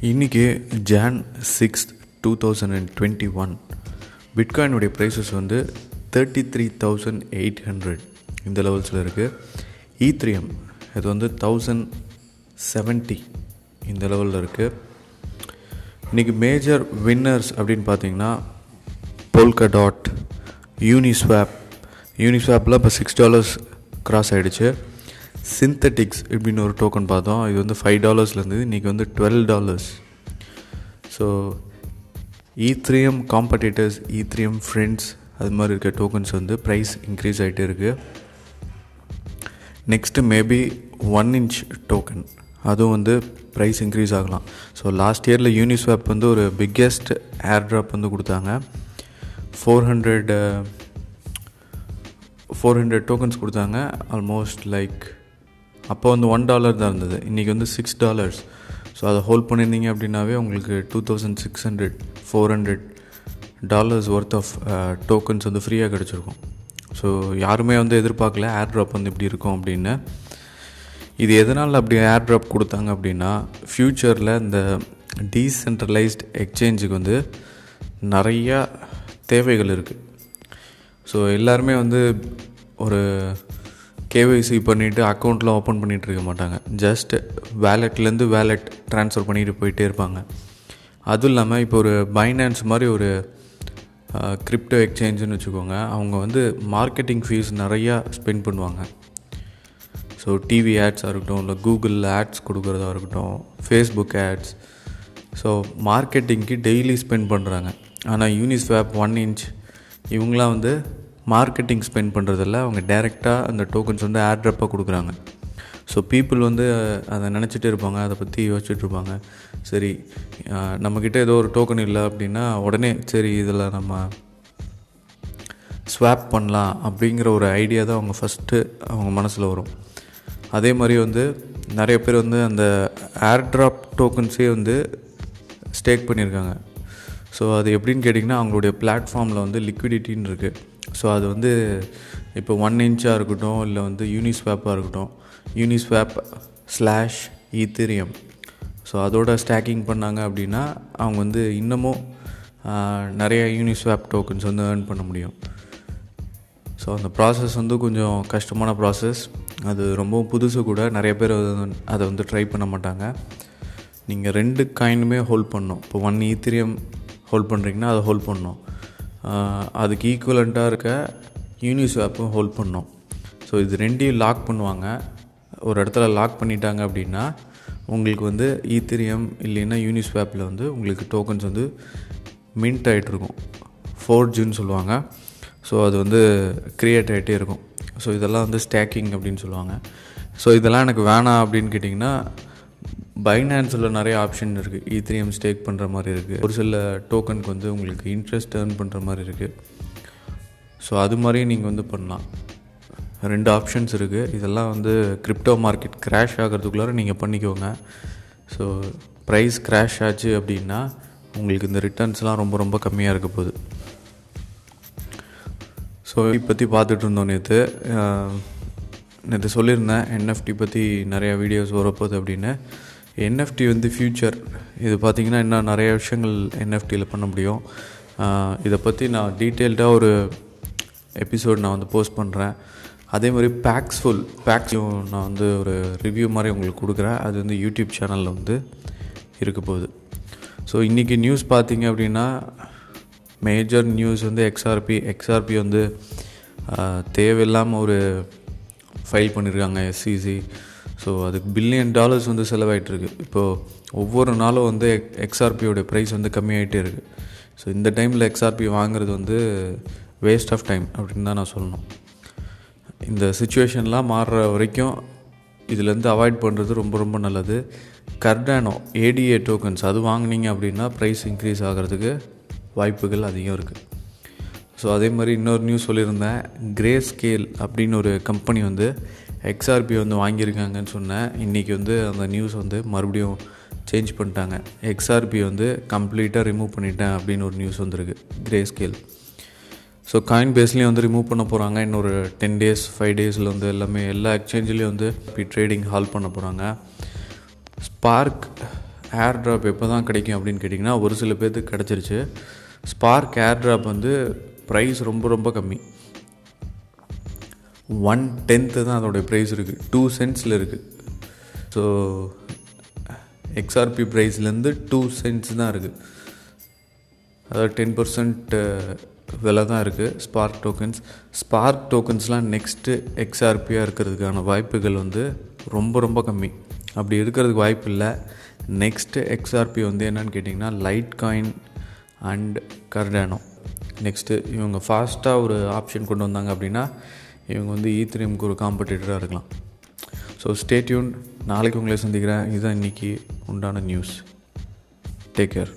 இன்றைக்கி June sixth two thousand and twenty one பிட்காயினுடைய prices வந்து thirty three thousand eight hundred இந்த லெவல்ஸில் இருக்குது ஈத்ரியம் இது வந்து தௌசண்ட் செவன்ட்டி இந்த லெவலில் இருக்குது இன்றைக்கி மேஜர் வின்னர்ஸ் அப்படின்னு பார்த்தீங்கன்னா போல்கா டாட் யூனிஸ்வாப் யூனிஸ்வாப்பில் இப்போ சிக்ஸ் டாலர்ஸ் க்ராஸ் ஆகிடுச்சு சிந்தட்டிக்ஸ் இப்படின்னு ஒரு டோக்கன் பார்த்தோம். இது வந்து ஃபைவ் டாலர்ஸ்லேருந்து இன்றைக்கி வந்து twelve dollars so Ethereum competitors Ethereum friends அது மாதிரி இருக்க டோக்கன்ஸ் வந்து ப்ரைஸ் இன்க்ரீஸ் ஆகிட்டே இருக்குது next maybe one inch token அதுவும் வந்து ப்ரைஸ் இன்க்ரீஸ் ஆகலாம். ஸோ லாஸ்ட் இயரில் யூனிஸ்வாப் வந்து ஒரு பிக்கெஸ்ட் ஏர் ட்ராப் வந்து கொடுத்தாங்க. Four hundred four hundred tokens கொடுத்தாங்க. ஆல்மோஸ்ட் லைக் அப்போ வந்து ஒன் டாலர் தான் இருந்தது. இன்றைக்கி வந்து சிக்ஸ் டாலர்ஸ் ஸோ அதை ஹோல்ட் பண்ணியிருந்தீங்க அப்படின்னாவே உங்களுக்கு two thousand six hundred four hundred dollars worth of tokens வந்து ஃப்ரீயாக கிடச்சிருக்கும். ஸோ யாருமே வந்து எதிர்பார்க்கல ஏர் ட்ராப் வந்து இப்படி இருக்கும் அப்படின்னு. இது எதனால் அப்படி ஏர் ட்ராப் கொடுத்தாங்க அப்படின்னா ஃப்யூச்சரில் இந்த டீசென்ட்ரலைஸ்ட் எக்ஸ்சேஞ்சுக்கு வந்து நிறையா தேவைகள் இருக்குது ஸோ எல்லாருமே வந்து ஒரு கேஒய்சி பண்ணிவிட்டு அக்கௌண்ட்லாம் ஓப்பன் பண்ணிகிட்டு இருக்க மாட்டாங்க. ஜஸ்ட் வேலெட்லேருந்து வேலெட் ட்ரான்ஸ்ஃபர் பண்ணிட்டு போயிட்டே இருப்பாங்க. அதுவும் இல்லாமல் இப்போ ஒரு பைனான்ஸ் மாதிரி ஒரு கிரிப்டோ எக்ஸ்சேஞ்சுன்னு வச்சுக்கோங்க. அவங்க வந்து மார்க்கெட்டிங் ஃபீஸ் நிறையா ஸ்பெண்ட் பண்ணுவாங்க. ஸோ டிவி ஆட்ஸாக இருக்கட்டும் இல்லை கூகுளில் ஆட்ஸ் கொடுக்குறதா இருக்கட்டும் ஃபேஸ்புக் ஆட்ஸ் ஸோ மார்க்கெட்டிங்க்கு டெய்லி ஸ்பெண்ட் பண்ணுறாங்க ஆனால் யூனிஸ்வேப் ஒன் இன்ச் இவங்களாம் வந்து மார்க்கெட்டிங் ஸ்பெண்ட் பண்ணுறதில்ல அவங்க டைரெக்டாக அந்த டோக்கன்ஸ் வந்து ஏர்ட்ரப்பாக கொடுக்குறாங்க. ஸோ பீப்புள் வந்து அதை நினச்சிட்டே இருப்பாங்க அதை பற்றி யோசிச்சுட்டு இருப்பாங்க. சரி நம்மக்கிட்ட ஏதோ ஒரு டோக்கன் இல்லை அப்படின்னா உடனே சரி இதில் நம்ம ஸ்வாப் பண்ணலாம் அப்படிங்கிற ஒரு ஐடியா தான் அவங்க ஃபஸ்ட்டு அவங்க மனசில் வரும். அதே மாதிரி வந்து நிறைய பேர் வந்து அந்த ஏர்ட்ராப் டோக்கன்ஸே வந்து ஸ்டேக் பண்ணியிருக்காங்க. ஸோ அது எப்படின்னு கேட்டிங்கன்னா அவங்களுடைய பிளாட்ஃபார்மில் வந்து லிக்விடிட்டின்னு இருக்குது ஸோ அது வந்து இப்போ ஒன் இன்ச்சாக இருக்கட்டும் இல்லை வந்து யூனிஸ்வாப்பாக இருக்கட்டும் யூனிஸ்வாப் ஸ்லாஷ் ஈத்திரியம் ஸோ அதோட ஸ்டாக்கிங் பண்ணாங்க அப்படின்னா அவங்க வந்து இன்னமும் நிறைய யூனிஸ்வாப் டோக்கன்ஸ் வந்து ஏர்ன் பண்ண முடியும். ஸோ அந்த ப்ராசஸ் வந்து கொஞ்சம் கஷ்டமான ப்ராசஸ் அது ரொம்பவும் புதுசு கூட. நிறைய பேர் அதை வந்து ட்ரை பண்ண மாட்டாங்க. நீங்கள் ரெண்டு காயினுமே ஹோல்ட் பண்ணணும். இப்போ ஒன் ஈத்திரியம் ஹோல்ட் பண்ணுறீங்கன்னா அதை ஹோல்ட் பண்ணணும். அதுக்கு ஈக்குவலண்ட்டாக இருக்க யூனிஸ்வாப்பும் ஹோல்ட் பண்ணோம். ஸோ இது ரெண்டையும் லாக் பண்ணுவாங்க. ஒரு இடத்துல லாக் பண்ணிட்டாங்க அப்படின்னா உங்களுக்கு வந்து ஈத்திரியம் இல்லைன்னா யூனிஸ்வாப்பில் வந்து உங்களுக்கு டோக்கன்ஸ் வந்து மின்ட் ஆகிட்ருக்கும் ஃபோர்ஜுன்னு சொல்லுவாங்க. ஸோ அது வந்து க்ரியேட் ஆகிட்டே இருக்கும். ஸோ இதெல்லாம் வந்து ஸ்டேக்கிங் அப்படின்னு சொல்லுவாங்க. ஸோ இதெல்லாம் எனக்கு வேணாம் அப்படின்னு கேட்டிங்கன்னா பைனான்ஸில் நிறைய ஆப்ஷன் இருக்குது ஈத்திரியம் ஸ்டேக் பண்ணுற மாதிரி இருக்குது ஒரு சில டோக்கனுக்கு வந்து உங்களுக்கு இன்ட்ரெஸ்ட் ஏர்ன் பண்ணுற மாதிரி இருக்குது ஸோ அது மாதிரியும் நீங்கள் வந்து பண்ணலாம். ரெண்டு ஆப்ஷன்ஸ் இருக்குது இதெல்லாம் வந்து கிரிப்டோ மார்க்கெட் க்ராஷ் ஆகிறதுக்குள்ளார நீங்கள் பண்ணிக்கோங்க. ஸோ ப்ரைஸ் க்ராஷ் ஆச்சு அப்படின்னா உங்களுக்கு இந்த ரிட்டர்ன்ஸ்லாம் ரொம்ப ரொம்ப கம்மியாக இருக்க போகுது. ஸோ இதை பற்றி பார்த்துட்டு இருந்தோம் நேற்று நேற்று சொல்லியிருந்தேன். என்எஃப்டி பற்றி நிறையா வீடியோஸ் வரப்போகுது அப்படின்னு. என்எஃப்டி வந்து ஃப்யூச்சர் இது பார்த்திங்கன்னா இன்னும் நிறைய விஷயங்கள் என்எஃப்டியில் பண்ண முடியும். இதை பற்றி நான் டீட்டெயில்டாக ஒரு எபிசோட் நான் வந்து போஸ்ட் பண்ணுறேன் அதே மாதிரி பேக்ஸ்ஃபுல் பேக்ஸும் நான் வந்து ஒரு ரிவ்யூ மாதிரி உங்களுக்கு கொடுக்குறேன். அது வந்து யூடியூப் சேனலில் வந்து இருக்க போகுது. ஸோ இன்றைக்கி நியூஸ் பார்த்திங்க அப்படின்னா மேஜர் நியூஸ் வந்து எக்ஸ்ஆர்பி எக்ஸ்ஆர்பி வந்து தேவையில்லாமல் ஒரு ஃபைல் பண்ணியிருக்காங்க எஸ்சிசி ஸோ அதுக்கு பில்லியன் டாலர்ஸ் வந்து செலவாயிட்ருக்கு இப்போது ஒவ்வொரு நாளும் வந்து எக் எக்ஸ்ஆர்பியோடைய ப்ரைஸ் வந்து கம்மியாகிட்டே இருக்குது ஸோ இந்த டைமில் எக்ஸ்ஆர்பி வாங்குறது வந்து வேஸ்ட் ஆஃப் டைம் அப்படின்னு தான் நான் சொல்லணும். இந்த சுச்சுவேஷன்லாம் மாறுற வரைக்கும் இதுலேருந்து அவாய்ட் பண்ணுறது ரொம்ப ரொம்ப நல்லது. கர்டானோ ஏடிஏ டோக்கன்ஸ் அது வாங்கினீங்க அப்படின்னா ப்ரைஸ் இன்க்ரீஸ் ஆகிறதுக்கு வாய்ப்புகள் அதிகம் இருக்குது ஸோ அதே மாதிரி இன்னொரு நியூஸ் சொல்லியிருந்தேன். கிரே ஸ்கேல் அப்படின்னு ஒரு கம்பெனி வந்து எக்ஸ்ஆர்பி வந்து வாங்கியிருக்காங்கன்னு சொன்னேன். இன்றைக்கி வந்து அந்த நியூஸ் வந்து மறுபடியும் சேஞ்ச் பண்ணிட்டாங்க. எக்ஸ்ஆர்பி வந்து கம்ப்ளீட்டாக ரிமூவ் பண்ணிட்டேன் அப்படின்னு ஒரு நியூஸ் வந்திருக்கு கிரே ஸ்கேல் ஸோ காயின் பேஸ்லேயும் வந்து ரிமூவ் பண்ண போகிறாங்க இன்னொரு டென் டேஸ் ஃபைவ் டேஸில் வந்து எல்லாமே எல்லா எக்ஸ்சேஞ்சிலையும் வந்து இப்போ ட்ரேடிங் ஹால் பண்ண போகிறாங்க ஸ்பார்க் ஏர் ட்ராப் எப்போ தான் கிடைக்கும் அப்படின்னு கேட்டிங்கன்னா ஒரு சில பேர்த்துக்கு கிடச்சிருச்சு. ஸ்பார்க் ஏர் ட்ராப் வந்து ப்ரைஸ் ரொம்ப ரொம்ப கம்மி. ஒன் டென்த்து தான் அதோடைய ப்ரைஸ் இருக்குது டூ சென்ட்ஸில் இருக்குது ஸோ எக்ஸ்ஆர்பி ப்ரைஸ்லேருந்து டூ சென்ட்ஸ் தான் இருக்குது அதாவது டென் பர்சன்ட் விலை தான் இருக்குது ஸ்பார்க் டோக்கன்ஸ் ஸ்பார்க் டோக்கன்ஸ்லாம் நெக்ஸ்ட்டு எக்ஸ்ஆர்பியாக இருக்கிறதுக்கான வாய்ப்புகள் வந்து ரொம்ப ரொம்ப கம்மி. அப்படி இருக்கிறதுக்கு வாய்ப்பு இல்லை. நெக்ஸ்ட்டு எக்ஸ்ஆர்பி வந்து என்னன்னு கேட்டிங்கன்னா Litecoin and Cardano next இவங்க ஃபாஸ்ட்டாக ஒரு ஆப்ஷன் கொண்டு வந்தாங்க அப்படின்னா இவங்க வந்து e ஈத்ரிஎம்க்கு ஒரு காம்படிட்டராக இருக்கலாம். ஸோ ஸ்டேட்யூன் நாளைக்கு உங்களை சந்திக்கிறேன். இதுதான் இன்றைக்கி உண்டான நியூஸ் டேக் கேர்